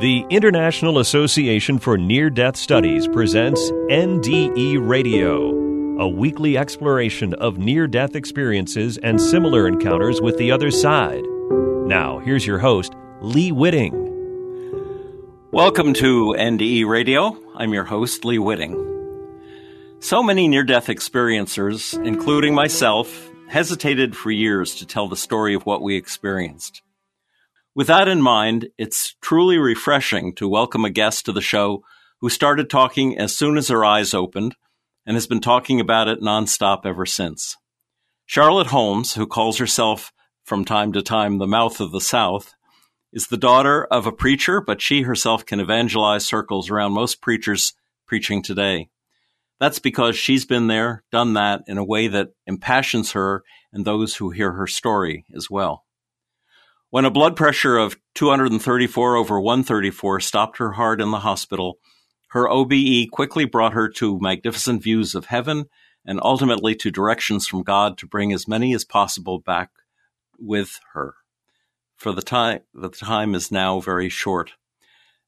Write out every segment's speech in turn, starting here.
The International Association for Near Death Studies presents NDE Radio, a weekly exploration of near death experiences and similar encounters with the other side. Now, here's your host, Lee Witting. Welcome to NDE Radio. I'm your host, Lee Witting. So many near death experiencers, including myself, hesitated for years to tell the story of what we experienced. With that in mind, it's truly refreshing to welcome a guest to the show who started talking as soon as her eyes opened and has been talking about it nonstop ever since. Charlotte Holmes, who calls herself from time to time the mouth of the South, is the daughter of a preacher, but she herself can evangelize circles around most preachers preaching today. That's because she's been there, done that in a way that impassions her and those who hear her story as well. When a blood pressure of 234 over 134 stopped her heart in the hospital, her OBE quickly brought her to magnificent views of heaven and ultimately to directions from God to bring as many as possible back with her. For the time, the time is now very short.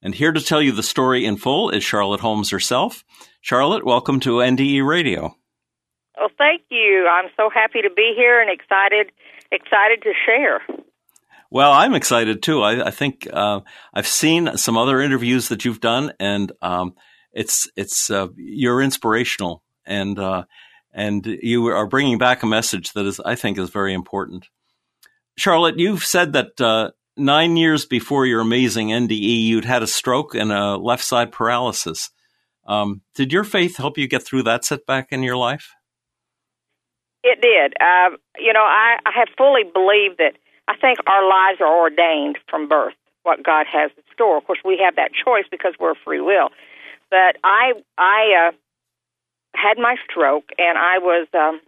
And here to tell you the story in full is Charlotte Holmes herself. Charlotte, welcome to NDE Radio. Well, thank you. I'm so happy to be here and excited excited to share. Well, I'm excited too. I, I think uh, I've seen some other interviews that you've done, and um, it's it's uh, you're inspirational, and uh, and you are bringing back a message that is I think is very important. Charlotte, you've said that uh, nine years before your amazing NDE, you'd had a stroke and a left side paralysis. Um, did your faith help you get through that setback in your life? It did. Uh, you know, I, I have fully believed that I think our lives are ordained from birth, what God has in store. Of course, we have that choice because we're free will. But I, I uh, had my stroke, and I was, um,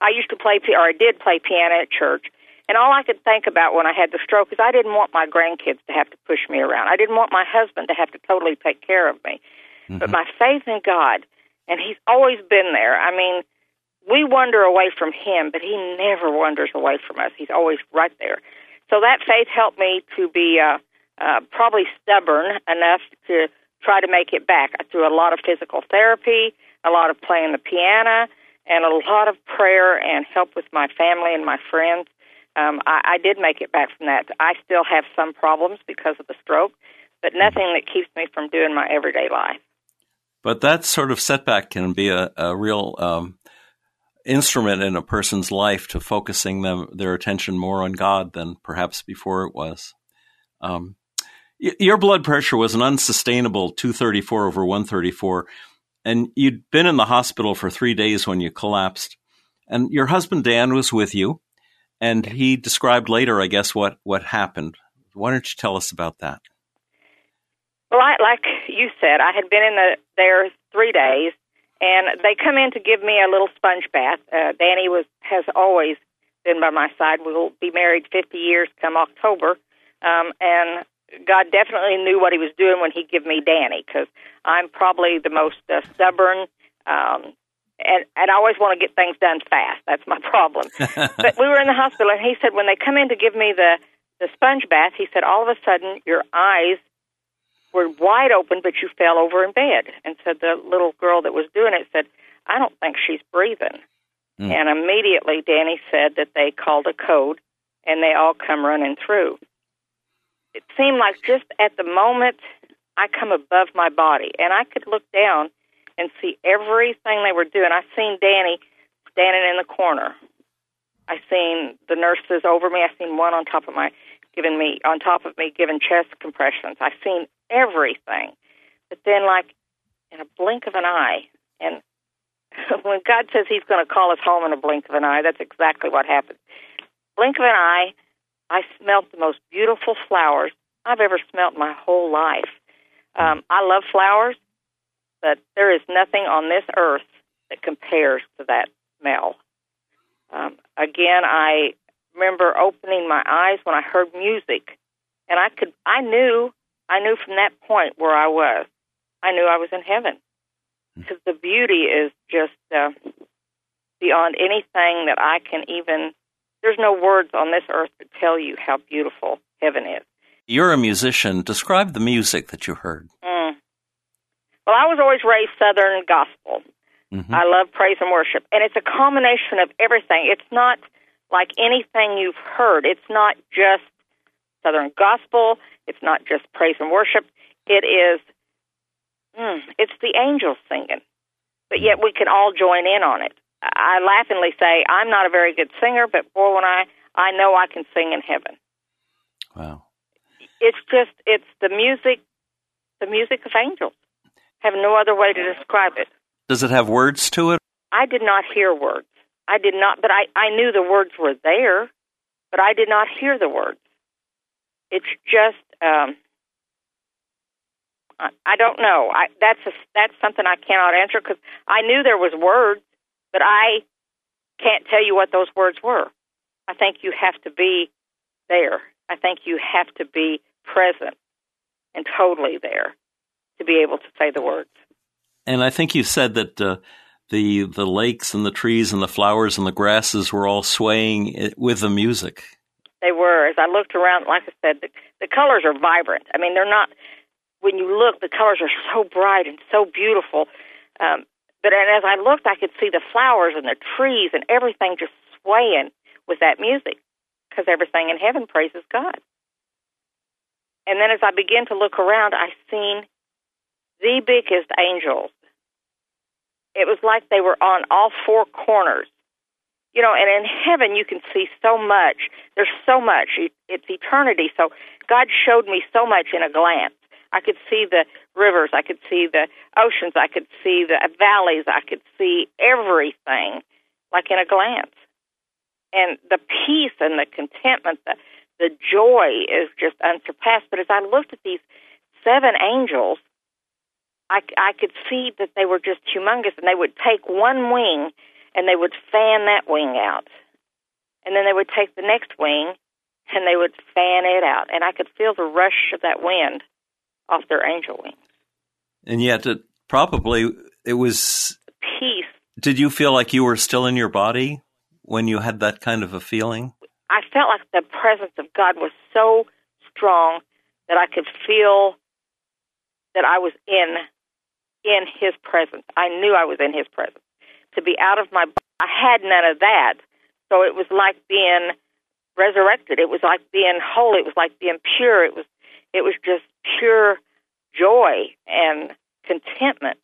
I used to play, or I did play piano at church. And all I could think about when I had the stroke is I didn't want my grandkids to have to push me around. I didn't want my husband to have to totally take care of me. Mm-hmm. But my faith in God, and He's always been there. I mean, we wander away from him, but he never wanders away from us. He's always right there. So that faith helped me to be uh, uh, probably stubborn enough to try to make it back. Through a lot of physical therapy, a lot of playing the piano, and a lot of prayer and help with my family and my friends. Um, I, I did make it back from that. I still have some problems because of the stroke, but nothing that keeps me from doing my everyday life. But that sort of setback can be a, a real um, instrument in a person's life to focusing them their attention more on God than perhaps before it was. Um, y- your blood pressure was an unsustainable 234 over 134, and you'd been in the hospital for three days when you collapsed. And your husband Dan was with you, and he described later, I guess, what what happened. Why don't you tell us about that? Well, I, like you said, I had been in the there three days, and they come in to give me a little sponge bath. Uh, Danny was has always been by my side. We'll be married 50 years come October, um, and God definitely knew what He was doing when He gave me Danny because I'm probably the most uh, stubborn. Um, and, and I always want to get things done fast. That's my problem. but we were in the hospital, and he said when they come in to give me the the sponge bath, he said all of a sudden your eyes were wide open, but you fell over in bed. And so the little girl that was doing it said, I don't think she's breathing. Mm. And immediately Danny said that they called a code and they all come running through. It seemed like just at the moment I come above my body and I could look down and see everything they were doing. I seen Danny standing in the corner. I seen the nurses over me. I seen one on top of my giving me on top of me giving chest compressions. I seen everything. But then, like in a blink of an eye, and when God says He's going to call us home in a blink of an eye, that's exactly what happened. Blink of an eye, I smelt the most beautiful flowers I've ever smelt in my whole life. Um, I love flowers, but there is nothing on this earth that compares to that smell. Um, again, I remember opening my eyes when I heard music, and I could I knew I knew from that point where I was. I knew I was in heaven because hmm. the beauty is just uh, beyond anything that I can even. There's no words on this earth to tell you how beautiful heaven is. You're a musician. Describe the music that you heard. Mm. Well, I was always raised Southern gospel. Mm-hmm. I love praise and worship, and it's a combination of everything. It's not like anything you've heard. It's not just Southern gospel. It's not just praise and worship. It is. Mm, it's the angels singing, but yet we can all join in on it. I laughingly say I'm not a very good singer, but boy, when I I know I can sing in heaven. Wow. It's just it's the music, the music of angels. Have no other way to describe it. Does it have words to it? I did not hear words. I did not, but I I knew the words were there, but I did not hear the words. It's just um, I, I don't know. I that's a, that's something I cannot answer because I knew there was words, but I can't tell you what those words were. I think you have to be there. I think you have to be present and totally there to be able to say the words. And I think you said that uh, the the lakes and the trees and the flowers and the grasses were all swaying with the music. They were. As I looked around, like I said, the, the colors are vibrant. I mean, they're not. When you look, the colors are so bright and so beautiful. Um, but and as I looked, I could see the flowers and the trees and everything just swaying with that music because everything in heaven praises God. And then as I began to look around, I seen the biggest angels. It was like they were on all four corners. You know, and in heaven you can see so much. There's so much. It's eternity. So God showed me so much in a glance. I could see the rivers, I could see the oceans, I could see the valleys, I could see everything like in a glance. And the peace and the contentment, the the joy is just unsurpassed. But as I looked at these seven angels, I, I could see that they were just humongous, and they would take one wing and they would fan that wing out, and then they would take the next wing and they would fan it out, and I could feel the rush of that wind off their angel wings. And yet, it probably it was peace. Did you feel like you were still in your body when you had that kind of a feeling? I felt like the presence of God was so strong that I could feel that I was in in His presence. I knew I was in His presence. To be out of my, I had none of that. So it was like being resurrected. It was like being holy. It was like being pure. It was, it was just pure joy and contentment.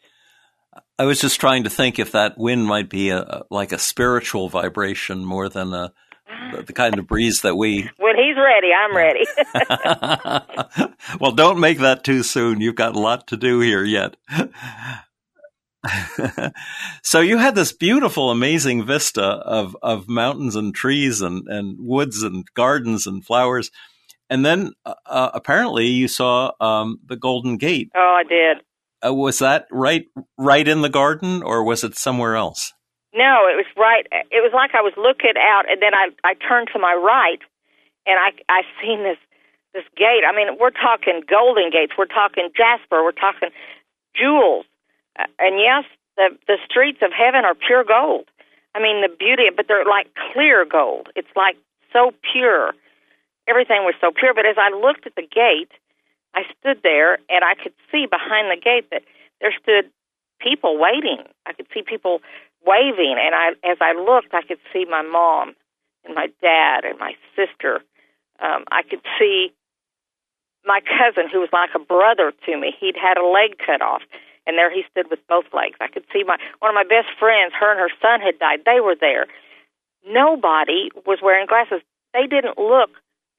I was just trying to think if that wind might be a, like a spiritual vibration more than a the kind of breeze that we. When he's ready, I'm ready. well, don't make that too soon. You've got a lot to do here yet. so you had this beautiful, amazing vista of, of mountains and trees and, and woods and gardens and flowers. And then uh, uh apparently you saw um, the Golden Gate. Oh, I did. Uh, was that right right in the garden or was it somewhere else? No, it was right. It was like I was looking out, and then I I turned to my right, and I I seen this this gate. I mean, we're talking golden gates. We're talking jasper. We're talking jewels. Uh, and yes, the the streets of heaven are pure gold. I mean, the beauty, but they're like clear gold. It's like so pure. Everything was so pure. But as I looked at the gate, I stood there, and I could see behind the gate that there stood people waiting. I could see people waving, and I, as I looked, I could see my mom and my dad and my sister. Um, I could see my cousin, who was like a brother to me. He'd had a leg cut off, and there he stood with both legs. I could see my one of my best friends. Her and her son had died. They were there. Nobody was wearing glasses. They didn't look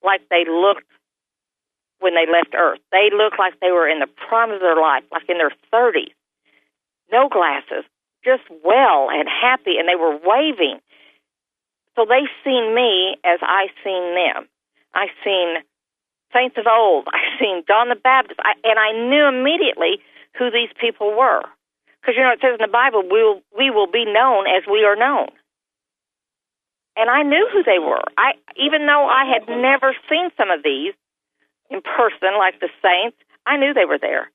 like they looked when they left Earth. They looked like they were in the prime of their life, like in their 30s. No glasses, just well and happy, and they were waving. So they seen me as I seen them. I seen saints of old. I seen John the Baptist, I, and I knew immediately who these people were. Because you know it says in the Bible, we will we will be known as we are known. And I knew who they were. I even though I had never seen some of these in person, like the saints, I knew they were there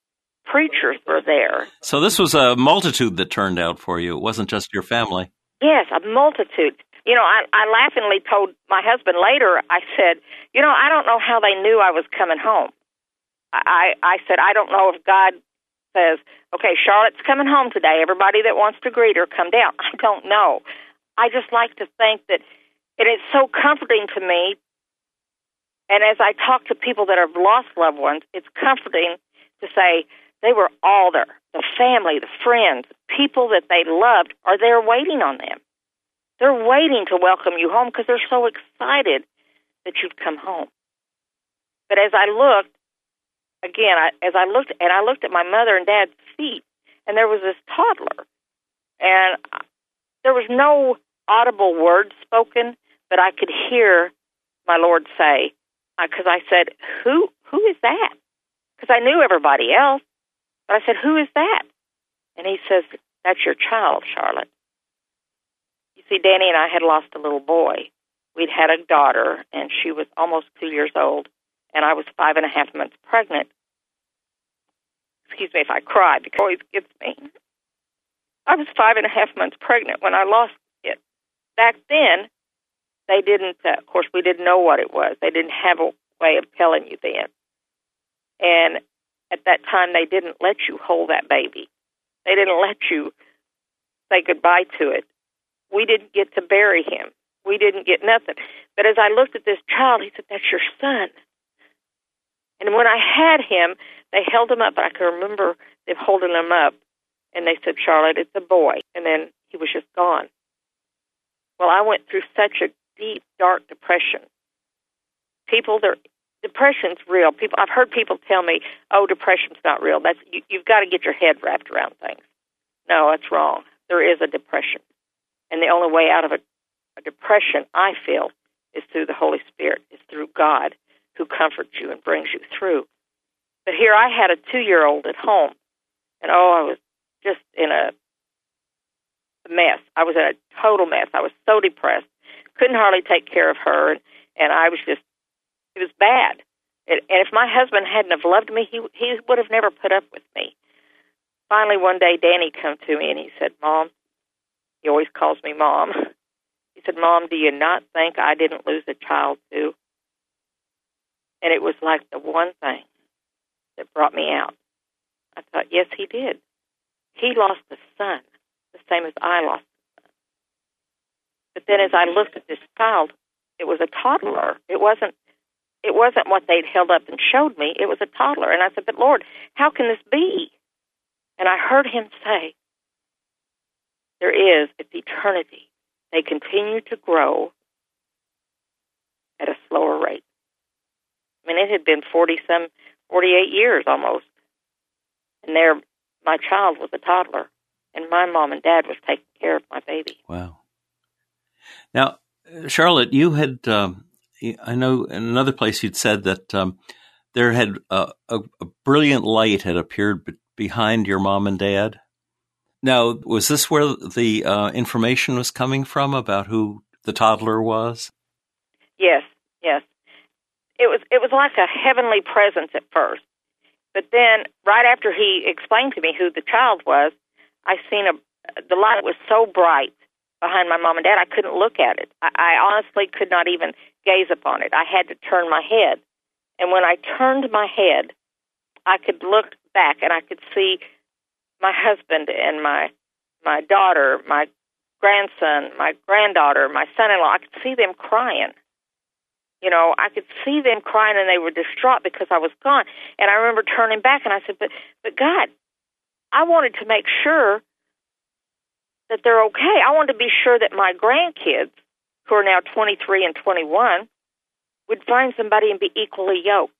preachers were there. So this was a multitude that turned out for you. It wasn't just your family. Yes, a multitude. you know, I, I laughingly told my husband later. I said, you know, I don't know how they knew I was coming home. I I said I don't know if God says, okay, Charlotte's coming home today. Everybody that wants to greet her, come down. I don't know. I just like to think that, and it's so comforting to me. And as I talk to people that have lost loved ones, it's comforting to say they were all there. The family, the friends, people that they loved are there waiting on them. They're waiting to welcome you home because they're so excited that you've come home. But as I looked, again, I, as I looked, and I looked at my mother and dad's feet, and there was this toddler, and there was no audible words spoken, but I could hear my Lord say, because I said, "Who? Who is that?" Because I knew everybody else, but I said, "Who is that?" And he says, "That's your child, Charlotte." You see, Danny and I had lost a little boy. We'd had a daughter, and she was almost two years old, and I was five and a half months pregnant. Excuse me if I cry because it gets me. I was five and a half months pregnant when I lost it. Back then, they didn't, uh, of course, we didn't know what it was. They didn't have a way of telling you then. And at that time, they didn't let you hold that baby. They didn't let you say goodbye to it. We didn't get to bury him. We didn't get nothing. But as I looked at this child, he said, That's your son. And when I had him, they held him up. I can remember them holding him up. And they said, Charlotte, it's a boy. And then he was just gone. Well, I went through such a deep, dark depression. People, their depression's real. People, I've heard people tell me, "Oh, depression's not real." That's you, you've got to get your head wrapped around things. No, that's wrong. There is a depression, and the only way out of a, a depression, I feel, is through the Holy Spirit, is through God, who comforts you and brings you through. But here I had a two-year-old at home, and oh, I was just in a mess. I was in a total mess. I was so depressed couldn't hardly take care of her, and, and I was just it was bad. It, and if my husband hadn't have loved me, he he would have never put up with me. Finally, one day, Danny come to me and he said, "Mom," he always calls me Mom. He said, "Mom, do you not think I didn't lose a child too?" And it was like the one thing that brought me out. I thought, yes, he did. He lost a son, the same as I lost but then as I looked at this child, it was a toddler. It wasn't it wasn't what they'd held up and showed me. It was a toddler. And I said, But Lord, how can this be? And I heard him say, There is, it's eternity. They continue to grow at a slower rate. I mean, it had been 40 some, 48 years almost. And there, my child was a toddler. And my mom and dad was taking care of my baby. Wow. Now, Charlotte, you had, um, I know in another place you'd said that um, there had uh, a, a, brilliant light had appeared be- behind your mom and dad. Now, was this where the uh, information was coming from about who the toddler was? Yes, yes. It was it was like a heavenly presence at first, but then right after he explained to me who the child was, I seen a the light was so bright behind my mom and dad, I couldn't look at it. I, I honestly could not even gaze upon it. I had to turn my head. And when I turned my head, I could look back and I could see my husband and my my daughter, my grandson, my granddaughter, my son-in-law. I could see them crying. You know, I could see them crying and they were distraught because I was gone. And I remember turning back and I said, "But but God, I wanted to make sure that they're okay. I want to be sure that my grandkids, who are now 23 and 21, would find somebody and be equally yoked.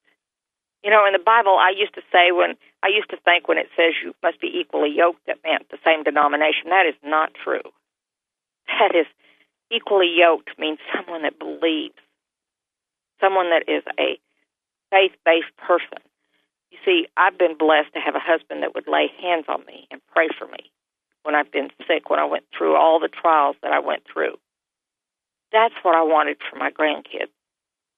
You know, in the Bible, I used to say when I used to think when it says you must be equally yoked, that meant the same denomination. That is not true. That is equally yoked means someone that believes, someone that is a faith-based person. You see, I've been blessed to have a husband that would lay hands on me and pray for me when I've been sick, when I went through all the trials that I went through. That's what I wanted for my grandkids.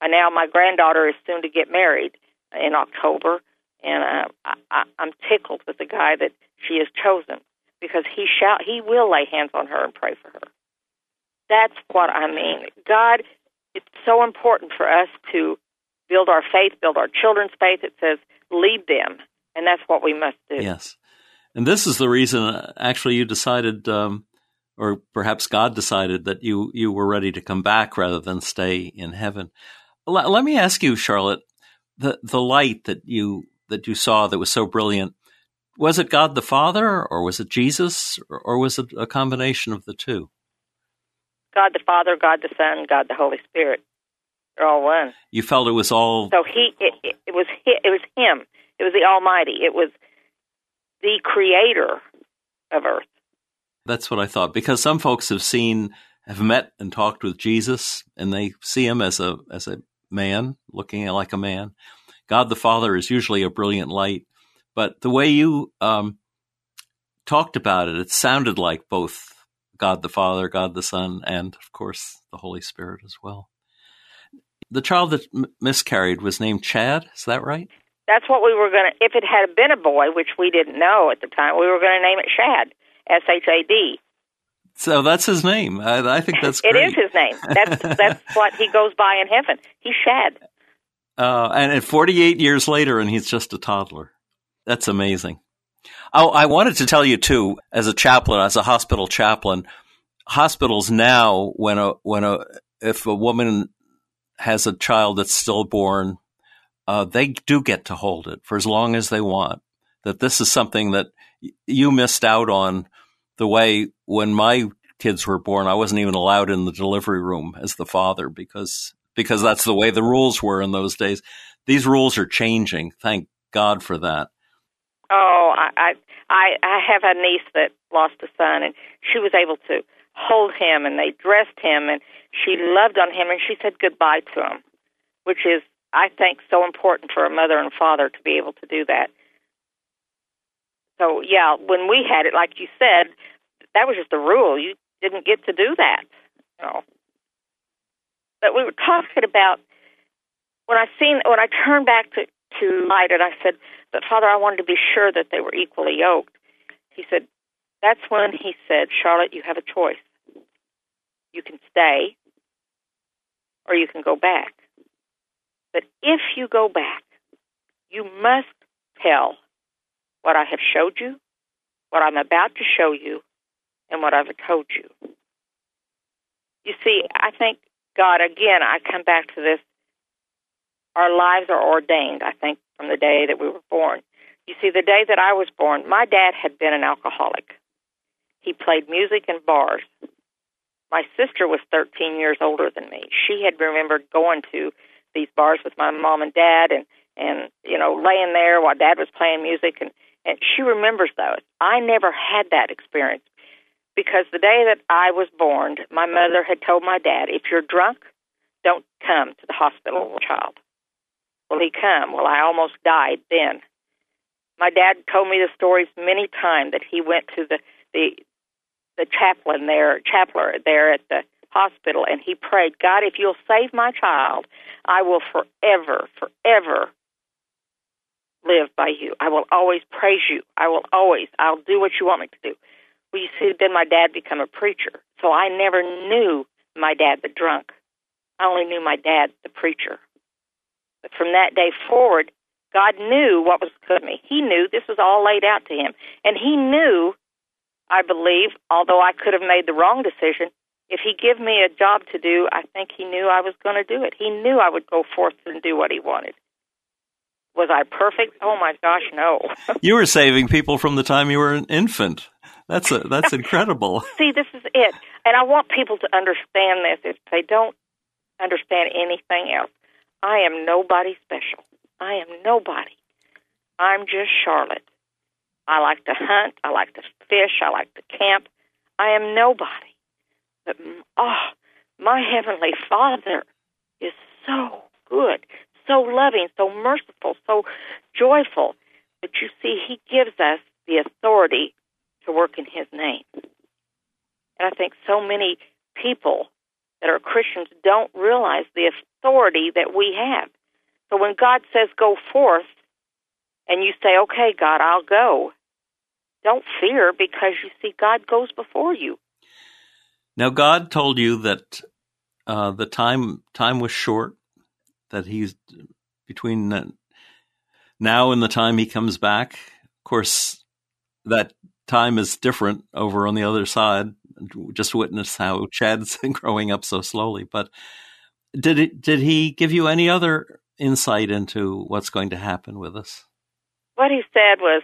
And now my granddaughter is soon to get married in October, and uh, I, I, I'm tickled with the guy that she has chosen because he shall he will lay hands on her and pray for her. That's what I mean. God, it's so important for us to build our faith, build our children's faith. It says, lead them. And that's what we must do. Yes. And this is the reason, uh, actually, you decided, um, or perhaps God decided that you, you were ready to come back rather than stay in heaven. Let, let me ask you, Charlotte, the, the light that you, that you saw that was so brilliant, was it God the Father or was it Jesus or, or was it a combination of the two? God the Father, God the Son, God the Holy Spirit. They're all one. You felt it was all. So he, it, it, it was, it was him. It was the Almighty. It was the Creator of Earth. That's what I thought. Because some folks have seen, have met and talked with Jesus, and they see him as a as a man, looking like a man. God the Father is usually a brilliant light, but the way you um, talked about it, it sounded like both God the Father, God the Son, and of course the Holy Spirit as well. The child that m- miscarried was named Chad. Is that right? That's what we were going to. If it had been a boy, which we didn't know at the time, we were going to name it Shad, S H A D. So that's his name. I, I think that's it is his name. That's that's what he goes by in heaven. He's Shad. Uh, and at 48 years later, and he's just a toddler. That's amazing. Oh, I wanted to tell you too, as a chaplain, as a hospital chaplain, hospitals now, when a when a if a woman has a child that's stillborn, uh, they do get to hold it for as long as they want. That this is something that you missed out on. The way when my kids were born, I wasn't even allowed in the delivery room as the father because because that's the way the rules were in those days. These rules are changing. Thank God for that. Oh, I I I have a niece that lost a son, and she was able to hold him, and they dressed him, and she loved on him, and she said goodbye to him, which is I think so important for a mother and father to be able to do that. So yeah, when we had it, like you said, that was just the rule. You didn't get to do that. You know. But we were talking about when I seen when I turned back to to light it, I said, "But Father, I wanted to be sure that they were equally yoked." He said, "That's when he said, Charlotte, you have a choice. You can stay, or you can go back. But if you go back, you must tell what I have showed you, what I'm about to show you, and what I've told you. You see, I think God, again, I come back to this. Our lives are ordained, I think, from the day that we were born. You see, the day that I was born, my dad had been an alcoholic. He played music in bars. My sister was 13 years older than me. She had remembered going to these bars with my mom and dad and and you know laying there while dad was playing music and and she remembers those. I never had that experience because the day that I was born, my mother had told my dad, if you're drunk, don't come to the hospital, child. Will he come? Well, I almost died then. My dad told me the stories many times that he went to the the the chaplain there, chapler there at the hospital, and he prayed, God, if you'll save my child, I will forever, forever live by you. I will always praise you. I will always, I'll do what you want me to do. Well, you see, then my dad became a preacher. So I never knew my dad the drunk. I only knew my dad the preacher. But from that day forward, God knew what was good me. He knew this was all laid out to him. And he knew, I believe, although I could have made the wrong decision, if he give me a job to do, I think he knew I was going to do it. He knew I would go forth and do what he wanted. Was I perfect? Oh my gosh, no. you were saving people from the time you were an infant. That's a, that's incredible. See, this is it. And I want people to understand this if they don't understand anything else. I am nobody special. I am nobody. I'm just Charlotte. I like to hunt. I like to fish. I like to camp. I am nobody. But, oh, my Heavenly Father is so good, so loving, so merciful, so joyful. But you see, He gives us the authority to work in His name. And I think so many people that are Christians don't realize the authority that we have. So when God says go forth, and you say, okay, God, I'll go, don't fear because you see God goes before you. Now, God told you that uh, the time time was short, that He's between now and the time He comes back. Of course, that time is different over on the other side. Just witness how Chad's growing up so slowly. But did it? Did he give you any other insight into what's going to happen with us? What he said was,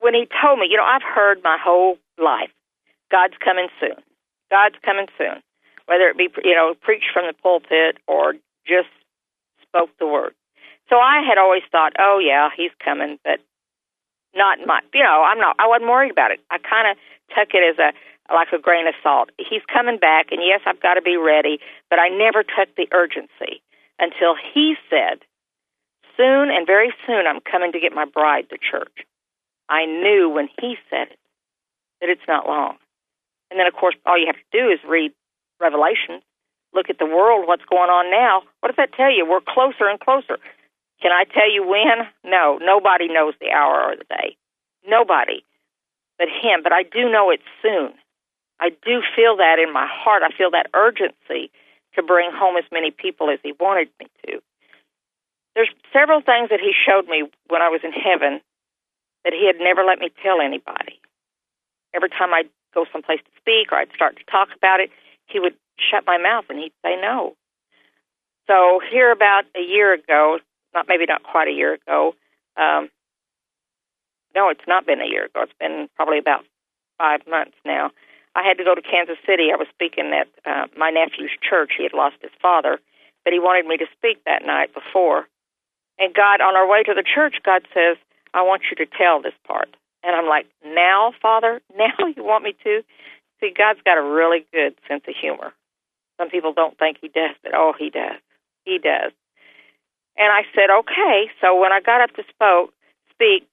when he told me, you know, I've heard my whole life, God's coming soon. God's coming soon. Whether it be, you know, preached from the pulpit or just spoke the word. So I had always thought, oh yeah, he's coming, but not much. You know, I'm not. I wasn't worried about it. I kind of took it as a like a grain of salt. He's coming back, and yes, I've got to be ready. But I never took the urgency until he said, "Soon and very soon, I'm coming to get my bride to church." I knew when he said it that it's not long. And then, of course, all you have to do is read Revelation, look at the world, what's going on now. What does that tell you? We're closer and closer. Can I tell you when? No, nobody knows the hour or the day. Nobody but him. But I do know it's soon. I do feel that in my heart. I feel that urgency to bring home as many people as he wanted me to. There's several things that he showed me when I was in heaven that he had never let me tell anybody. Every time I'd go someplace to speak or I'd start to talk about it, he would shut my mouth and he'd say no. So here about a year ago, not maybe not quite a year ago. Um, no, it's not been a year ago. It's been probably about five months now. I had to go to Kansas City. I was speaking at uh, my nephew's church. He had lost his father, but he wanted me to speak that night before. And God, on our way to the church, God says, I want you to tell this part. And I'm like, now, Father? Now you want me to? See, God's got a really good sense of humor. Some people don't think he does, but oh, he does. He does. And I said, okay. So when I got up to spoke, speak,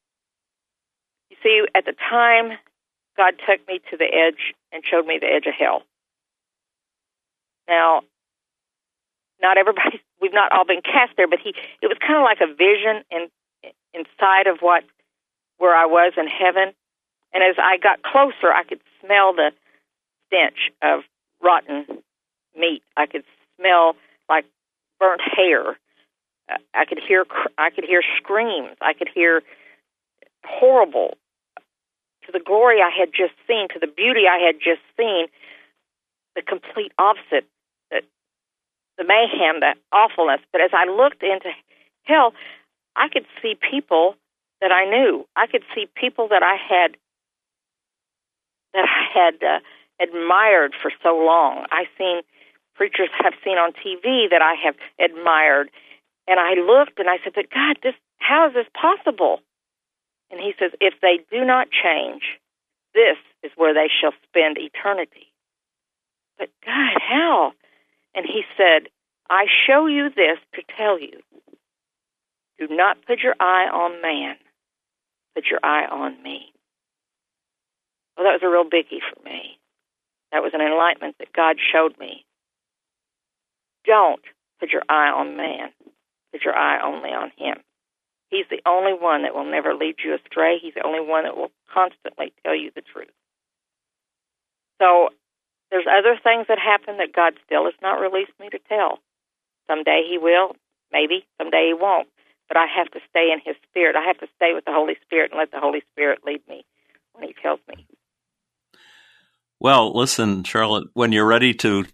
you see, at the time, God took me to the edge and showed me the edge of hell. Now, not everybody, we've not all been cast there, but he, it was kind of like a vision in, inside of what, where I was in heaven. And as I got closer, I could smell the stench of rotten meat. I could smell like burnt hair uh, I could hear I could hear screams. I could hear horrible to the glory I had just seen, to the beauty I had just seen, the complete opposite, the, the mayhem, the awfulness. But as I looked into hell, I could see people that I knew. I could see people that I had that I had uh, admired for so long. I seen preachers I've seen on TV that I have admired and I looked and I said, But God, this how is this possible? And he says, If they do not change, this is where they shall spend eternity. But God, how? And he said, I show you this to tell you. Do not put your eye on man, put your eye on me. Well, that was a real biggie for me. That was an enlightenment that God showed me. Don't put your eye on man, Put your eye only on Him. He's the only one that will never lead you astray. He's the only one that will constantly tell you the truth. So there's other things that happen that God still has not released me to tell. Someday He will, maybe. Someday He won't. But I have to stay in His Spirit. I have to stay with the Holy Spirit and let the Holy Spirit lead me when He tells me. Well, listen, Charlotte, when you're ready to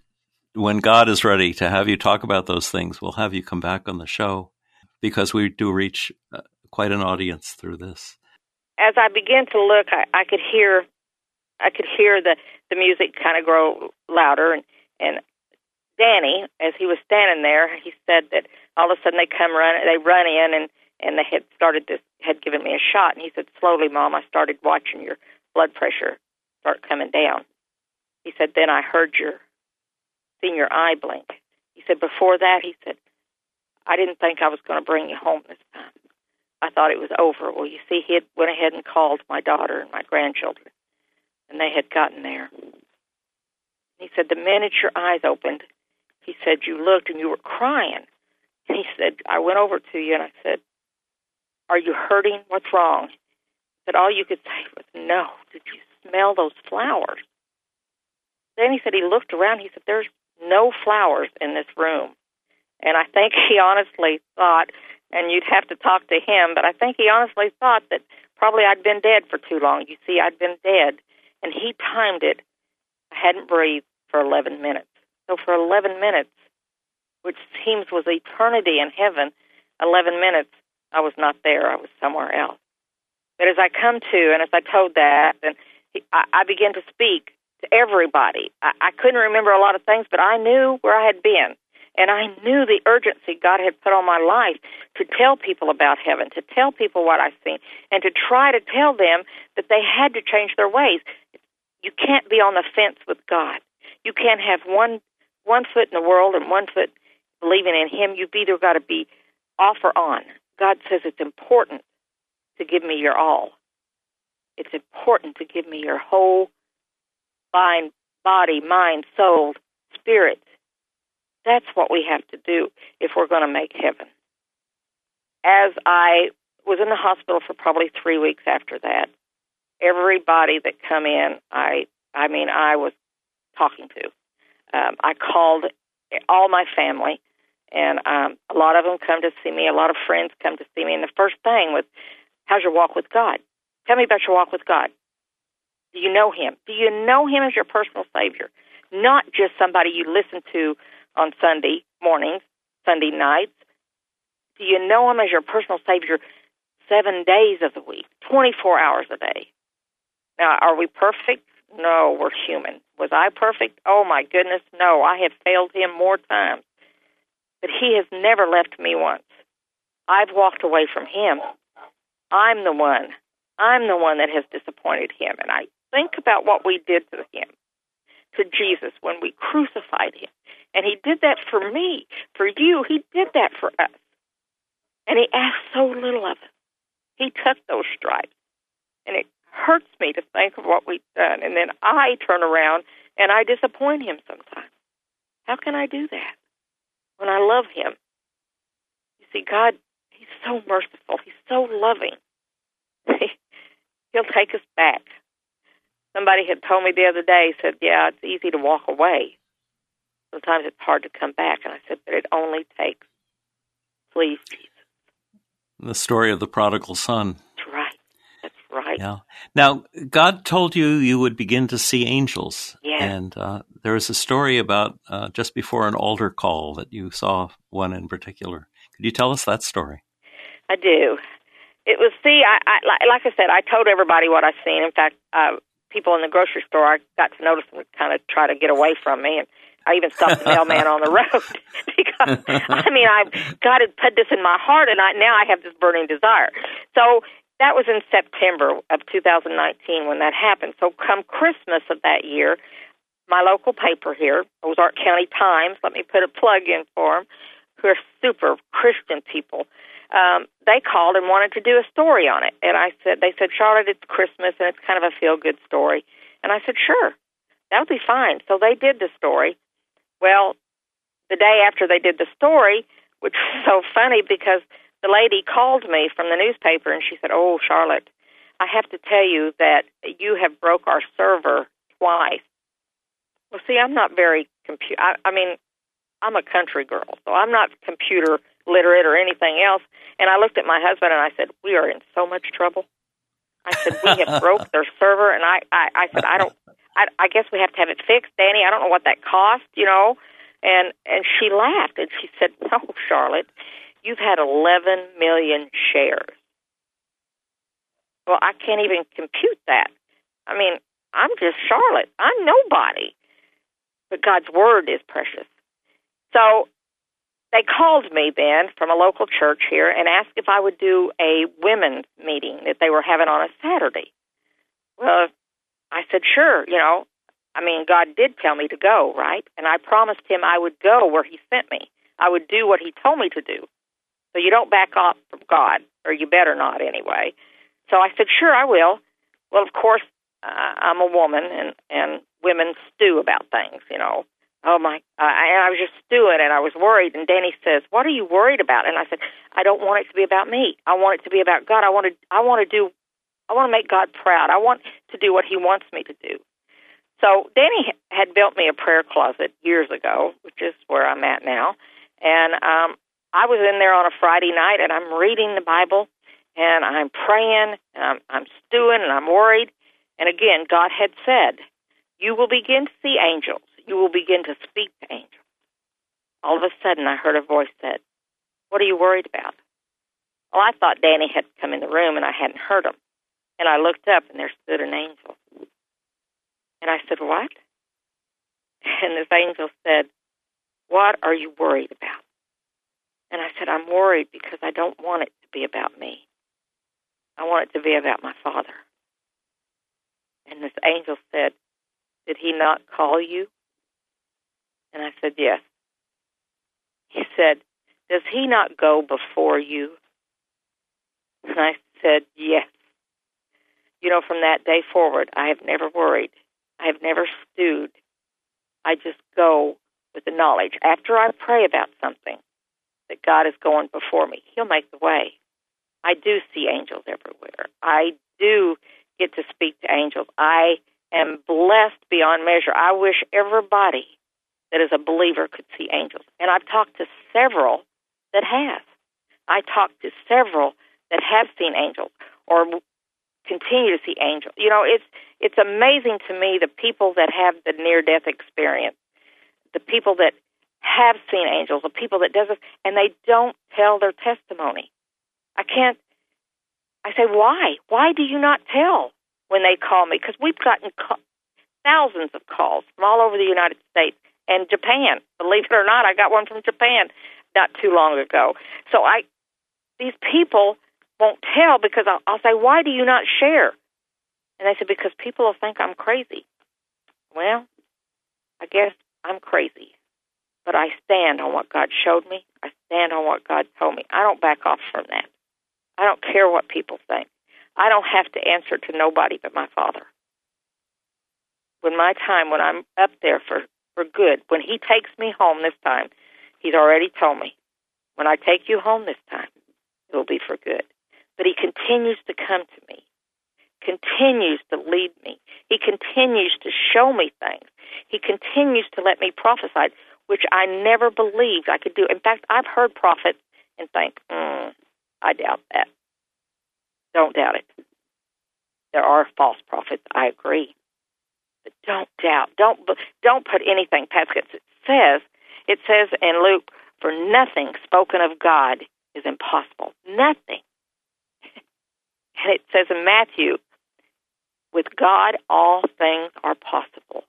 when God is ready to have you talk about those things, we'll have you come back on the show because we do reach uh, quite an audience through this. As I began to look, I, I could hear, I could hear the the music kind of grow louder, and and Danny, as he was standing there, he said that all of a sudden they come run, they run in, and and they had started this, had given me a shot, and he said, slowly, mom, I started watching your blood pressure start coming down. He said, then I heard your seen your eye blink. He said, before that, he said, I didn't think I was going to bring you home this time. I thought it was over. Well, you see, he had went ahead and called my daughter and my grandchildren, and they had gotten there. He said, the minute your eyes opened, he said, you looked and you were crying. He said, I went over to you and I said, are you hurting? What's wrong? He said, all you could say was, no. Did you smell those flowers? Danny said he looked around. He said, "There's no flowers in this room," and I think he honestly thought, and you'd have to talk to him, but I think he honestly thought that probably I'd been dead for too long. You see, I'd been dead, and he timed it. I hadn't breathed for 11 minutes. So for 11 minutes, which seems was eternity in heaven, 11 minutes, I was not there. I was somewhere else. But as I come to, and as I told that, and I, I began to speak to everybody. I, I couldn't remember a lot of things, but I knew where I had been. And I knew the urgency God had put on my life to tell people about heaven, to tell people what I've seen, and to try to tell them that they had to change their ways. You can't be on the fence with God. You can't have one one foot in the world and one foot believing in Him. You've either got to be off or on. God says it's important to give me your all. It's important to give me your whole mind, body, mind, soul, spirit. That's what we have to do if we're going to make heaven. As I was in the hospital for probably three weeks after that, everybody that come in, I, I mean, I was talking to. Um, I called all my family, and um, a lot of them come to see me. A lot of friends come to see me, and the first thing was, "How's your walk with God? Tell me about your walk with God. Do you know Him? Do you know Him as your personal Savior? Not just somebody you listen to on Sunday mornings, Sunday nights. Do you know Him as your personal Savior seven days of the week, 24 hours a day? Now, are we perfect? No, we're human. Was I perfect? Oh my goodness, no. I have failed him more times. But he has never left me once. I've walked away from him. I'm the one. I'm the one that has disappointed him. And I think about what we did to him, to Jesus, when we crucified him. And he did that for me, for you. He did that for us. And he asked so little of us. He took those stripes. And it hurts me to think of what we've done. And then I turn around and I disappoint him sometimes. How can I do that when I love him? You see, God, he's so merciful. He's so loving. He'll take us back. Somebody had told me the other day, said, Yeah, it's easy to walk away. Sometimes it's hard to come back. And I said, But it only takes, please, Jesus. The story of the prodigal son. Right. Yeah. Now, God told you you would begin to see angels. Yeah. And uh, there is a story about uh, just before an altar call that you saw one in particular. Could you tell us that story? I do. It was see, I, I like I said, I told everybody what I've seen. In fact, uh, people in the grocery store, I got to notice them kind of try to get away from me, and I even stopped the mailman on the road because I mean, I God had put this in my heart, and I now I have this burning desire. So that was in September of 2019 when that happened. So come Christmas of that year, my local paper here, Ozark County Times, let me put a plug in for them, who are super Christian people um, they called and wanted to do a story on it. And I said, they said, Charlotte, it's Christmas and it's kind of a feel good story. And I said, sure, that would be fine. So they did the story. Well, the day after they did the story, which was so funny because the lady called me from the newspaper and she said, oh, Charlotte, I have to tell you that you have broke our server twice. Well, see, I'm not very computer. I, I mean, I'm a country girl, so I'm not computer literate or anything else. And I looked at my husband and I said, "We are in so much trouble." I said, "We have broke their server," and I, I, I said, "I don't. I, I guess we have to have it fixed, Danny. I don't know what that cost, you know." And and she laughed and she said, "No, Charlotte, you've had 11 million shares." Well, I can't even compute that. I mean, I'm just Charlotte. I'm nobody. But God's word is precious. So they called me then from a local church here and asked if I would do a women's meeting that they were having on a Saturday. Well, I said, sure, you know. I mean, God did tell me to go, right? And I promised him I would go where he sent me. I would do what he told me to do. So you don't back off from God, or you better not anyway. So I said, sure, I will. Well, of course, uh, I'm a woman, and and women stew about things, you know. Oh my! Uh, and I was just stewing, and I was worried. And Danny says, "What are you worried about?" And I said, "I don't want it to be about me. I want it to be about God. I want to. I want to do. I want to make God proud. I want to do what He wants me to do." So Danny had built me a prayer closet years ago, which is where I'm at now. And um, I was in there on a Friday night, and I'm reading the Bible, and I'm praying, and I'm, I'm stewing, and I'm worried. And again, God had said, "You will begin to see angels. You will begin to speak to angels." All of a sudden, I heard a voice said, "What are you worried about?" Well, I thought Danny had come in the room, and I hadn't heard him. And I looked up, and there stood an angel. And I said, What? And this angel said, What are you worried about? And I said, I'm worried because I don't want it to be about me. I want it to be about my father. And this angel said, Did he not call you? And I said, Yes. He said, Does he not go before you? And I said, Yes. You know, from that day forward, I have never worried I've never stewed. I just go with the knowledge. After I pray about something that God is going before me, He'll make the way. I do see angels everywhere. I do get to speak to angels. I am blessed beyond measure. I wish everybody that is a believer could see angels. And I've talked to several that have. I talked to several that have seen angels or continue to see angels. You know, it's it's amazing to me the people that have the near death experience, the people that have seen angels, the people that doesn't, and they don't tell their testimony. I can't. I say, why? Why do you not tell when they call me? Because we've gotten co- thousands of calls from all over the United States and Japan. Believe it or not, I got one from Japan not too long ago. So I, these people won't tell because I'll, I'll say, why do you not share? And they said, because people will think I'm crazy. Well, I guess I'm crazy. But I stand on what God showed me. I stand on what God told me. I don't back off from that. I don't care what people think. I don't have to answer to nobody but my Father. When my time, when I'm up there for, for good, when He takes me home this time, He's already told me, when I take you home this time, it will be for good. But He continues to come to me continues to lead me. He continues to show me things. He continues to let me prophesy, which I never believed I could do. In fact, I've heard prophets and think, mm, I doubt that. Don't doubt it. There are false prophets. I agree, but don't doubt. Don't don't put anything past it. It says it says in Luke, for nothing spoken of God is impossible. Nothing. And it says in Matthew, with God, all things are possible.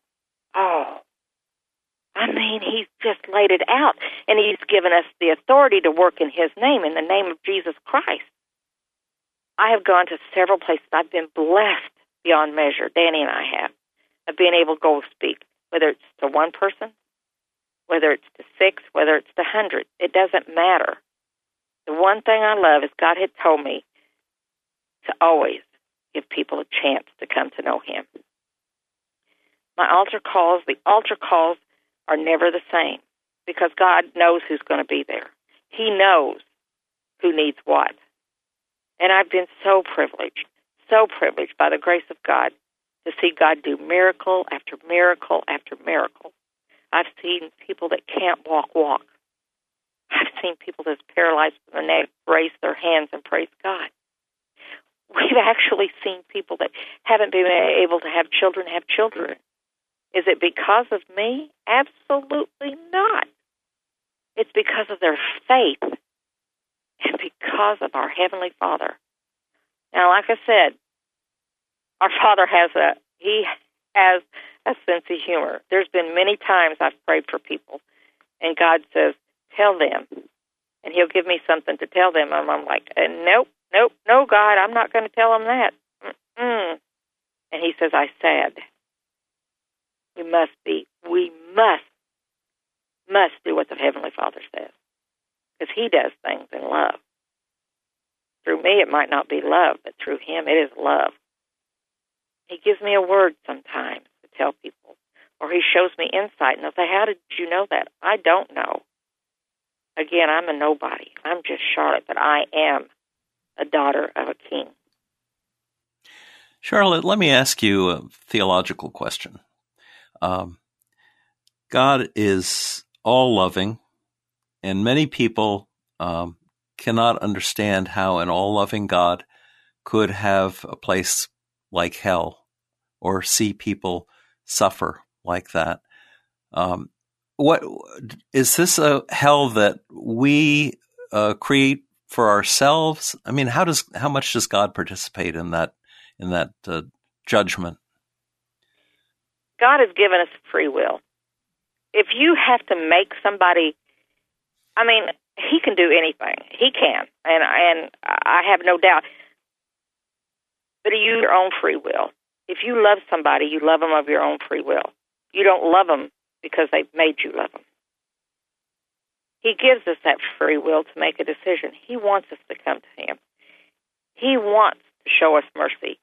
Oh, I mean, He's just laid it out, and He's given us the authority to work in His name, in the name of Jesus Christ. I have gone to several places. I've been blessed beyond measure. Danny and I have of being able to go speak, whether it's to one person, whether it's to six, whether it's to hundred. It doesn't matter. The one thing I love is God had told me to always give people a chance to come to know Him. My altar calls, the altar calls are never the same because God knows who's going to be there. He knows who needs what. And I've been so privileged, so privileged by the grace of God to see God do miracle after miracle after miracle. I've seen people that can't walk, walk. I've seen people that's paralyzed from the neck raise their hands and praise God we've actually seen people that haven't been able to have children have children. Is it because of me? Absolutely not. It's because of their faith and because of our Heavenly Father. Now, like I said, our Father has a, He has a sense of humor. There's been many times I've prayed for people, and God says, tell them. And He'll give me something to tell them. And I'm like, uh, nope, Nope, no, God, I'm not going to tell them that. Mm-mm. And he says, I said, we must be, we must, must do what the Heavenly Father says. Because he does things in love. Through me, it might not be love, but through him, it is love. He gives me a word sometimes to tell people, or he shows me insight, and they'll say, How did you know that? I don't know. Again, I'm a nobody. I'm just Charlotte, but I am a daughter of a king. Charlotte, let me ask you a theological question. Um, God is all loving, and many people um, cannot understand how an all loving God could have a place like hell or see people suffer like that. Um, what is this a hell that we uh, create for ourselves? I mean, how does how much does God participate in that in that uh, judgment? God has given us free will. If you have to make somebody, I mean, He can do anything. He can, and and I have no doubt. But you your own free will. If you love somebody, you love them of your own free will. You don't love them because they've made you love them. He gives us that free will to make a decision. He wants us to come to Him. He wants to show us mercy.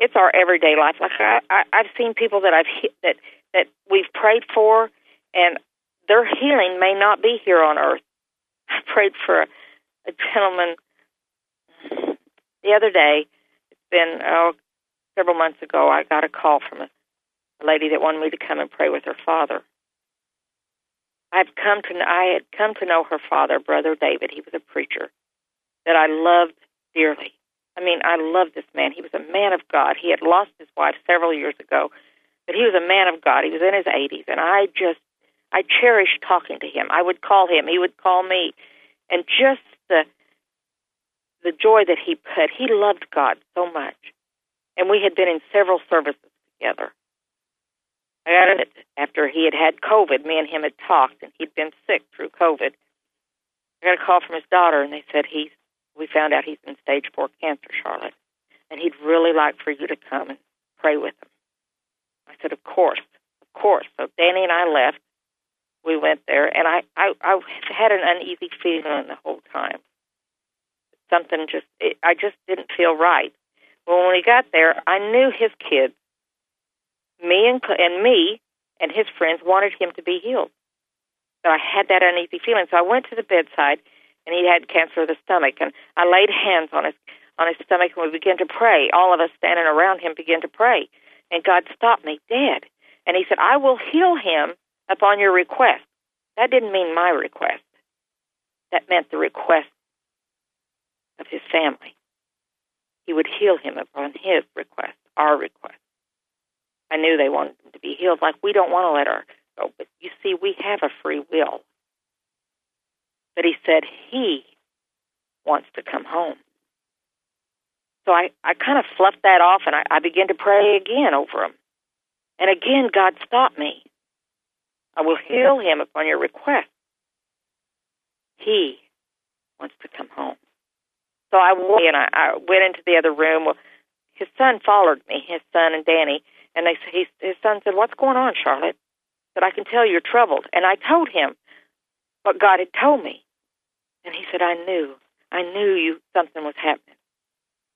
It's our everyday life. Like I, I, I've seen people that I've that that we've prayed for, and their healing may not be here on earth. I prayed for a, a gentleman the other day. It's been oh, several months ago. I got a call from a, a lady that wanted me to come and pray with her father. I've come to I had come to know her father, brother David. He was a preacher that I loved dearly. I mean, I loved this man. He was a man of God. He had lost his wife several years ago, but he was a man of God. He was in his 80s, and I just I cherished talking to him. I would call him, he would call me, and just the the joy that he put. He loved God so much, and we had been in several services together. I got it after he had had COVID. Me and him had talked, and he'd been sick through COVID. I got a call from his daughter, and they said he's. We found out he's in stage four cancer, Charlotte, and he'd really like for you to come and pray with him. I said, of course, of course. So Danny and I left. We went there, and I I, I had an uneasy feeling the whole time. Something just it, I just didn't feel right. Well, when we got there, I knew his kids me and, and me and his friends wanted him to be healed. But I had that uneasy feeling, so I went to the bedside, and he had cancer of the stomach, and I laid hands on his on his stomach, and we began to pray. All of us standing around him began to pray, and God stopped me dead, and He said, "I will heal him upon your request." That didn't mean my request. That meant the request of his family. He would heal him upon his request, our request. I knew they wanted them to be healed. Like we don't want to let go, but you see, we have a free will. But he said he wants to come home. So I, I kind of fluffed that off and I, I began to pray again over him. And again, God stopped me. I will heal him upon your request. He wants to come home. So I went and I, I went into the other room. Well, his son followed me, his son and Danny, and they he, his son said, "What's going on, Charlotte?" That I can tell you're troubled. And I told him what God had told me, and he said, "I knew, I knew you something was happening."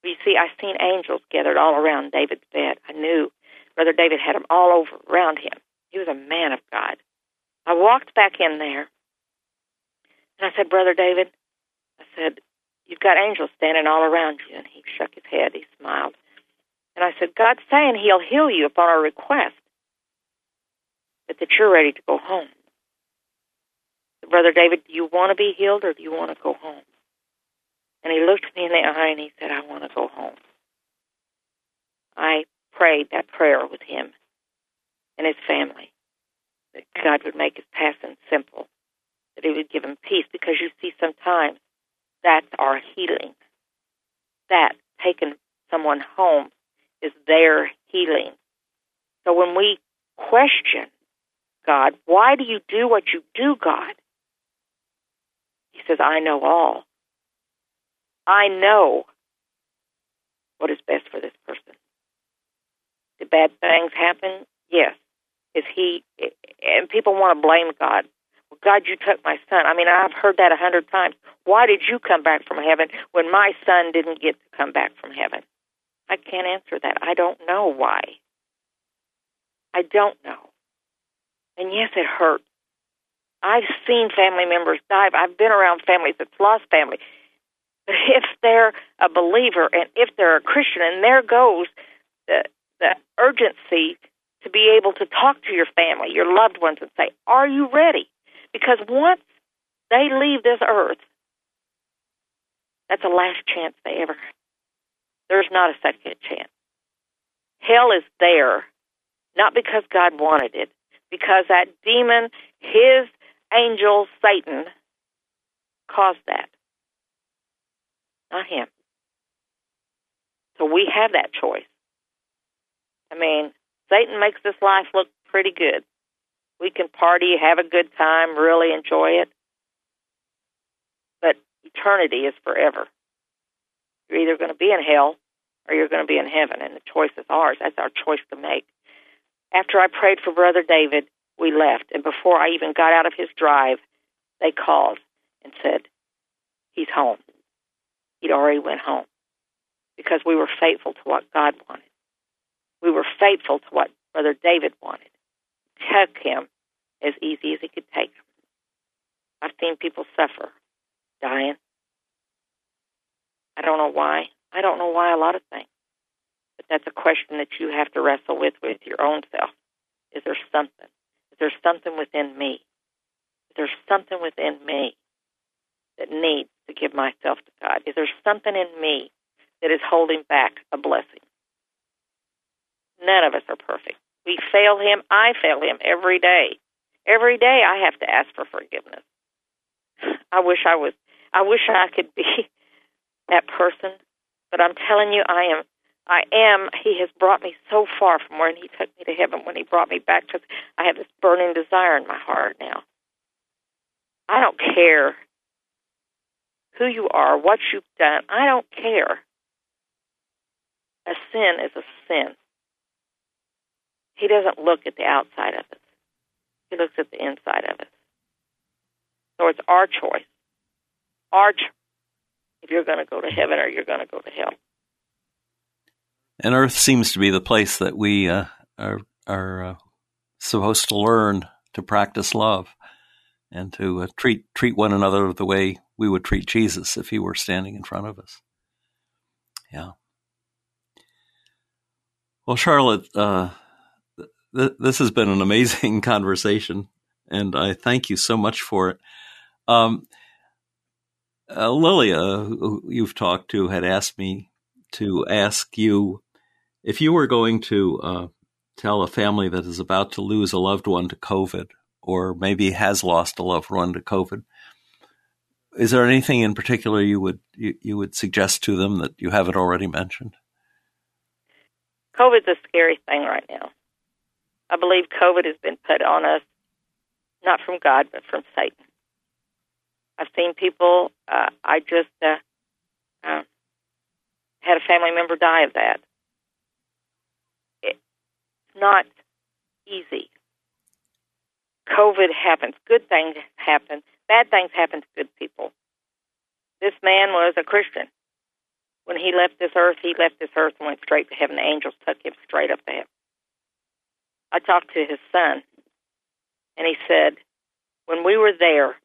You see, I seen angels gathered all around David's bed. I knew Brother David had them all over around him. He was a man of God. I walked back in there, and I said, "Brother David," I said, "You've got angels standing all around you." And he shook his head. He smiled. And I said, God's saying He'll heal you upon our request, but that you're ready to go home. Brother David, do you want to be healed or do you want to go home? And he looked me in the eye and he said, I want to go home. I prayed that prayer with him and his family that God would make his passing simple, that he would give him peace, because you see, sometimes that's our healing. That taking someone home is their healing. So when we question God, why do you do what you do, God? He says, I know all. I know what is best for this person. Did bad things happen? Yes. Is he, and people want to blame God. Well, God, you took my son. I mean, I've heard that a hundred times. Why did you come back from heaven when my son didn't get to come back from heaven? I can't answer that. I don't know why. I don't know. And yes, it hurts. I've seen family members die. I've been around families that's lost family. But if they're a believer and if they're a Christian, and there goes the the urgency to be able to talk to your family, your loved ones, and say, Are you ready? Because once they leave this earth, that's the last chance they ever have. There's not a second chance. Hell is there, not because God wanted it, because that demon, his angel, Satan, caused that. Not him. So we have that choice. I mean, Satan makes this life look pretty good. We can party, have a good time, really enjoy it. But eternity is forever. You're either going to be in hell or you're going to be in heaven, and the choice is ours. That's our choice to make. After I prayed for Brother David, we left, and before I even got out of his drive, they called and said, He's home. He'd already went home because we were faithful to what God wanted. We were faithful to what Brother David wanted. Took him as easy as he could take him. I've seen people suffer, dying. I don't know why. I don't know why a lot of things. But that's a question that you have to wrestle with with your own self. Is there something? Is there something within me? Is there something within me that needs to give myself to God? Is there something in me that is holding back a blessing? None of us are perfect. We fail Him. I fail Him every day. Every day I have to ask for forgiveness. I wish I was. I wish I could be that person, but I'm telling you, I am. I am. He has brought me so far from when He took me to heaven. When He brought me back to, I have this burning desire in my heart now. I don't care who you are, what you've done. I don't care. A sin is a sin. He doesn't look at the outside of us. He looks at the inside of us. So it's our choice. Our choice if you're going to go to heaven or you're going to go to hell. And Earth seems to be the place that we uh, are are uh, supposed to learn to practice love and to uh, treat treat one another the way we would treat Jesus if he were standing in front of us. Yeah. Well, Charlotte, uh, th- this has been an amazing conversation, and I thank you so much for it. Um, uh, Lilia, who you've talked to, had asked me to ask you if you were going to uh, tell a family that is about to lose a loved one to COVID, or maybe has lost a loved one to COVID. Is there anything in particular you would you, you would suggest to them that you haven't already mentioned? COVID's a scary thing right now. I believe COVID has been put on us, not from God, but from Satan. I've seen people. Uh, I just uh, uh, had a family member die of that. Not easy. COVID happens. Good things happen. Bad things happen to good people. This man was a Christian. When he left this earth, he left this earth and went straight to heaven. The angels took him straight up to heaven. I talked to his son, and he said, when we were there,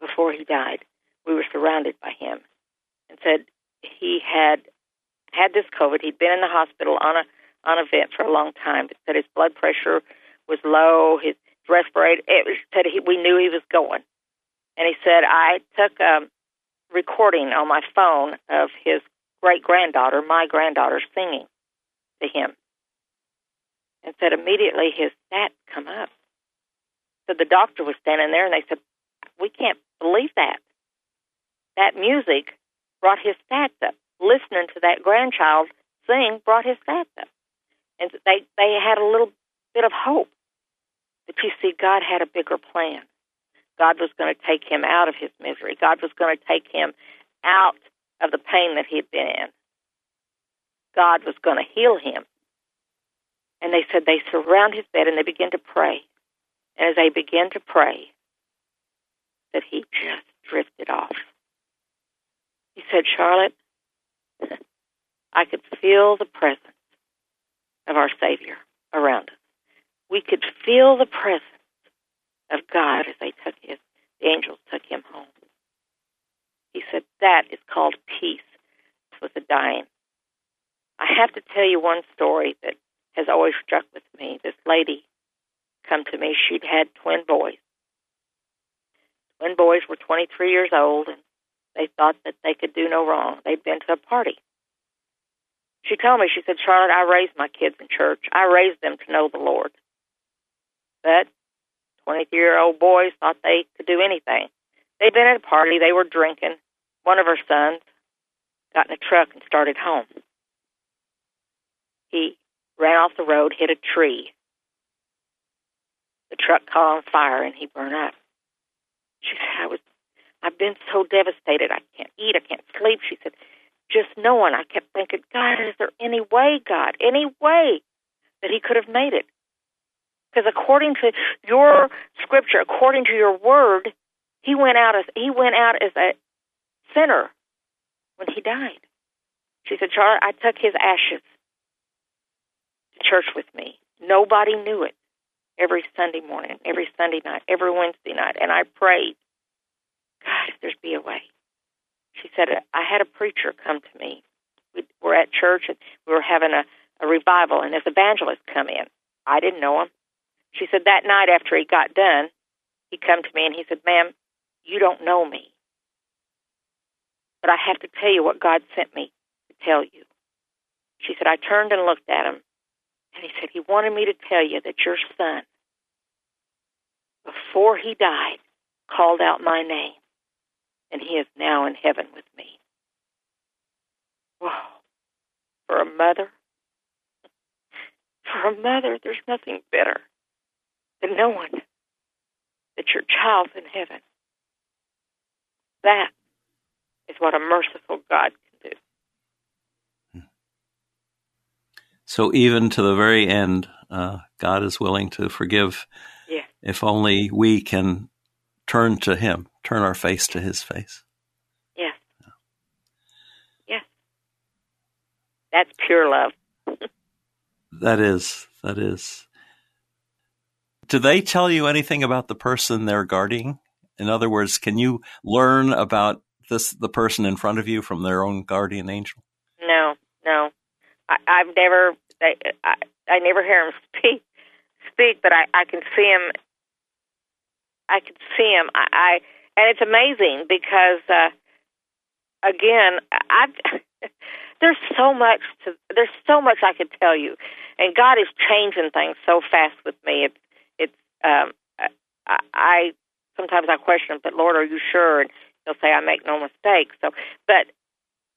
before he died, we were surrounded by him, and said he had had this COVID. He'd been in the hospital on a on a vent for a long time, but said his blood pressure was low, his respirator. It said he, we knew he was going, and he said I took a recording on my phone of his great granddaughter, my granddaughter, singing to him, and said immediately his stats come up. So the doctor was standing there, and they said, "We can't believe that. That music brought his stats up. Listening to that grandchild sing brought his stats up. And they, they had a little bit of hope. But you see, God had a bigger plan. God was going to take him out of his misery. God was going to take him out of the pain that he had been in. God was going to heal him. And they said they surround his bed and they begin to pray. And as they begin to pray, that he just drifted off. He said, Charlotte, I could feel the presence of our Savior around us. We could feel the presence of God as they took his, the angels took him home. He said, that is called peace with the dying. I have to tell you one story that has always struck with me. This lady come to me. She'd had twin boys. Twin boys were 23 years old, and they thought that they could do no wrong. They'd been to a party. She told me, she said, Charlotte, I raised my kids in church. I raised them to know the Lord. But 23 year old boys thought they could do anything. They'd been at a party, they were drinking. One of her sons got in a truck and started home. He ran off the road, hit a tree. The truck caught on fire and he burned up. She said, I was I've been so devastated. I can't eat, I can't sleep. She said, just knowing, I kept thinking, God, is there any way, God, any way that he could have made it? Because according to your scripture, according to your word, he went out as he went out as a sinner when he died. She said, Charlie, I took his ashes to church with me. Nobody knew it. Every Sunday morning, every Sunday night, every Wednesday night, and I prayed, God, if there's be a way. She said, I had a preacher come to me. We were at church and we were having a, a revival, and this evangelist come in. I didn't know him. She said that night after he got done, he come to me and he said, "Ma'am, you don't know me, but I have to tell you what God sent me to tell you." She said, I turned and looked at him, and he said, He wanted me to tell you that your son, before he died, called out my name, and he is now in heaven with me. Whoa. For a mother, for a mother, there's nothing better than knowing that your child's in heaven. That is what a merciful God can do. So even to the very end, uh, God is willing to forgive if only we can turn to Him, turn our face to His face. Yes. Yes. That's pure love. that is. That is do they tell you anything about the person they're guarding? In other words, can you learn about this the person in front of you from their own guardian angel? No, no. I, I've never. I, I, I never hear him speak. Speak, but I, I can see him. I can see him. I, I and it's amazing because, uh, again, I've. there's so much to. There's so much I could tell you, and God is changing things so fast with me. It's um, I, I sometimes I question, but Lord, are you sure? And he'll say, I make no mistakes. So, but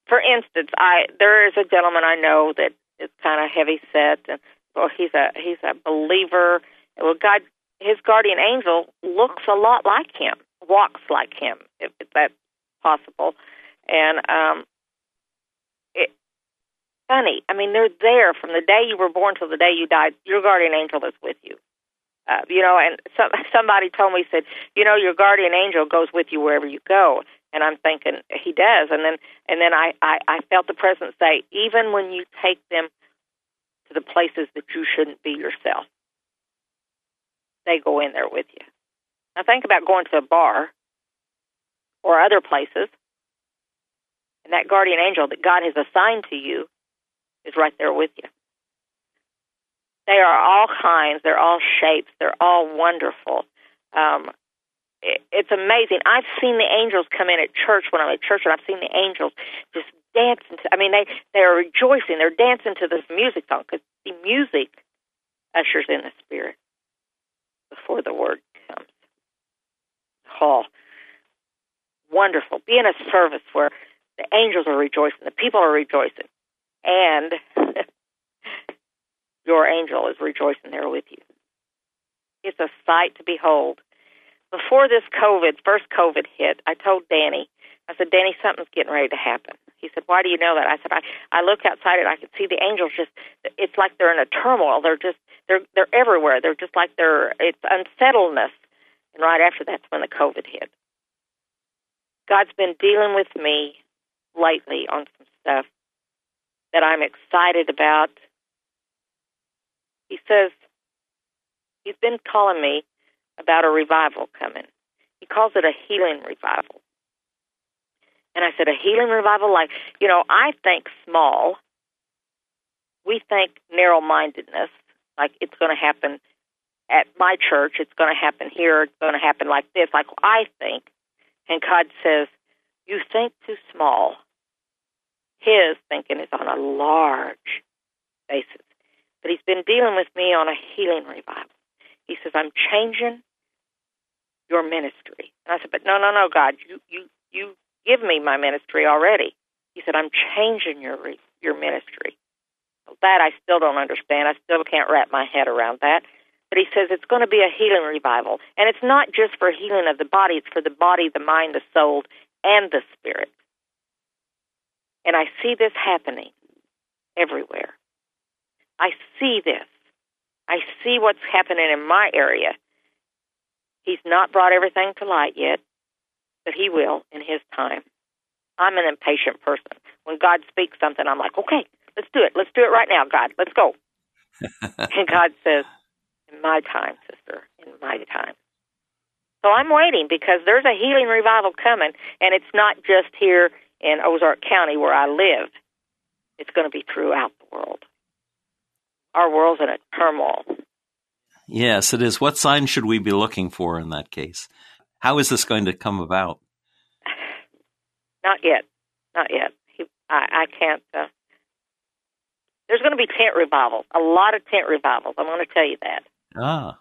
for instance, I there is a gentleman I know that is kind of heavy set, and well, he's a he's a believer. Well, God, his guardian angel looks a lot like him, walks like him, if, that's possible, and um, it funny. I mean, they're there from the day you were born till the day you died. Your guardian angel is with you uh, you know, and some, somebody told me said, you know, your guardian angel goes with you wherever you go, and I'm thinking he does, and then and then I I, I felt the presence say, even when you take them to the places that you shouldn't be yourself, they go in there with you. Now think about going to a bar or other places, and that guardian angel that God has assigned to you is right there with you. They are all kinds. They're all shapes. They're all wonderful. Um, it, it's amazing. I've seen the angels come in at church when I'm at church, and I've seen the angels just dancing. To, I mean, they they are rejoicing. They're dancing to this music song because the music ushers in the spirit before the word Oh, wonderful. Be in a service where the angels are rejoicing, the people are rejoicing, and your angel is rejoicing there with you. It's a sight to behold. Before this COVID, first COVID hit, I told Danny, I said, Danny, something's getting ready to happen. He said, Why do you know that? I said, I, I look outside and I can see the angels just it's like they're in a turmoil. They're just they're they're everywhere. They're just like they're it's unsettledness. And right after that's when the COVID hit. God's been dealing with me lately on some stuff that I'm excited about he says he's been calling me about a revival coming. He calls it a healing revival. And I said, a healing revival? Like, you know, I think small. we think narrow mindedness, like it's going to happen at my church, it's going to happen here, it's going to happen like this, like I think. And God says, You think too small. His thinking is on a large basis. But He's been dealing with me on a healing revival. He says, I'm changing your ministry. And I said, But no, no, no, God, you, you, you give me my ministry already. He said, I'm changing your, your ministry. That I still don't understand. I still can't wrap my head around that. But he says it's going to be a healing revival. And it's not just for healing of the body, it's for the body, the mind, the soul, and the spirit. And I see this happening everywhere. I see this. I see what's happening in my area. He's not brought everything to light yet, but he will in his time. I'm an impatient person. When God speaks something, I'm like, okay, let's do it. Let's do it right now, God. Let's go. and God says, in my time, sister, in my time. So I'm waiting because there's a healing revival coming, and it's not just here in Ozark County where I live. It's going to be throughout the world. Our world's in a turmoil. Yes, it is. What sign should we be looking for in that case? How is this going to come about? Not yet. Not yet. He, I, I can't. Uh, there's going to be tent revivals, a lot of tent revivals. I'm going to tell you that. Ah.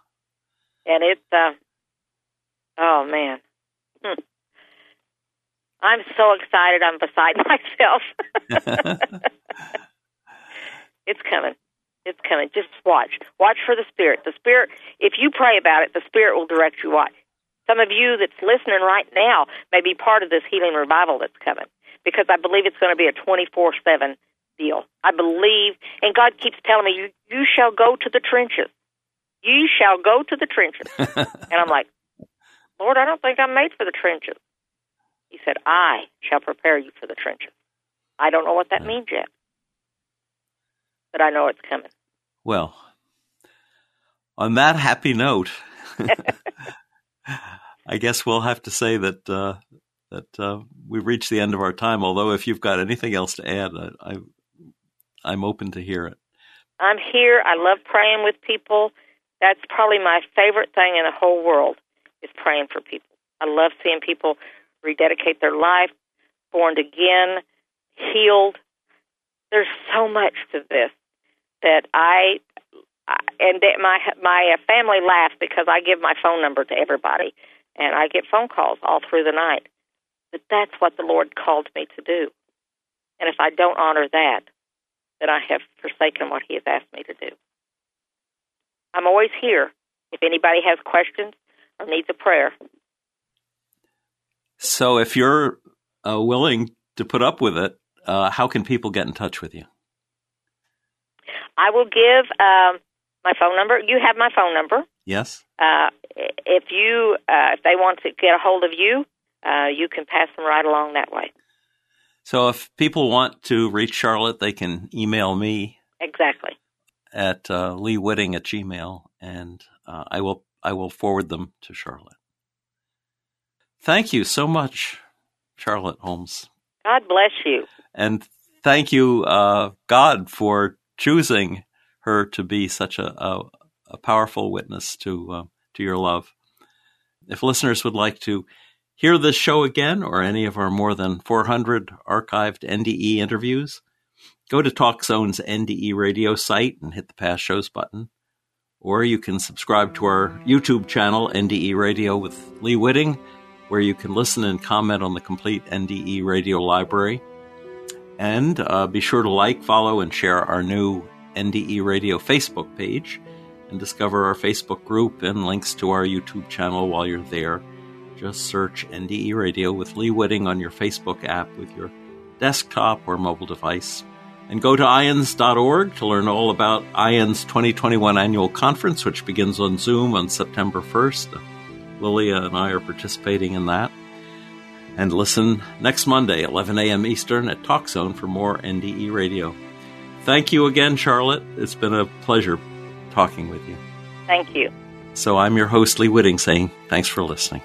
And it's, uh, oh man. Hmm. I'm so excited. I'm beside myself. it's coming. It's coming. Just watch. Watch for the Spirit. The Spirit, if you pray about it, the Spirit will direct you. Watch. Some of you that's listening right now may be part of this healing revival that's coming because I believe it's going to be a 24 7 deal. I believe, and God keeps telling me, you, you shall go to the trenches. You shall go to the trenches. and I'm like, Lord, I don't think I'm made for the trenches. He said, I shall prepare you for the trenches. I don't know what that means yet, but I know it's coming. Well, on that happy note, I guess we'll have to say that uh, that uh, we've reached the end of our time. Although, if you've got anything else to add, I, I am open to hear it. I'm here. I love praying with people. That's probably my favorite thing in the whole world is praying for people. I love seeing people rededicate their life, born again, healed. There's so much to this that I and that my my uh, family laughs because I give my phone number to everybody, and I get phone calls all through the night. But that's what the Lord called me to do, and if I don't honor that, then I have forsaken what He has asked me to do. I'm always here. If anybody has questions or needs a prayer. So, if you're uh, willing to put up with it, uh, how can people get in touch with you? I will give um, my phone number. You have my phone number. Yes. Uh, if you uh, if they want to get a hold of you, uh, you can pass them right along that way. So if people want to reach Charlotte, they can email me. Exactly. At uh, Lee Witting at Gmail, and uh, I will I will forward them to Charlotte. Thank you so much, Charlotte Holmes. God bless you. And thank you, uh, God, for choosing her to be such a, a, a powerful witness to uh, to your love. If listeners would like to hear this show again or any of our more than 400 archived NDE interviews, go to TalkZone's NDE radio site and hit the past shows button. Or you can subscribe to our YouTube channel, NDE Radio with Lee Witting, where you can listen and comment on the complete NDE radio library. And uh, be sure to like, follow, and share our new NDE Radio Facebook page and discover our Facebook group and links to our YouTube channel while you're there. Just search NDE Radio with Lee Witting on your Facebook app with your desktop or mobile device. And go to IANDS.org to learn all about IANDS 2021 annual conference, which begins on Zoom on September 1st. Lilia and I are participating in that. And listen next Monday, 11 a.m. Eastern at TalkZone for more NDE Radio. Thank you again, Charlotte. It's been a pleasure talking with you. Thank you. So I'm your host, Lee Witting, saying thanks for listening.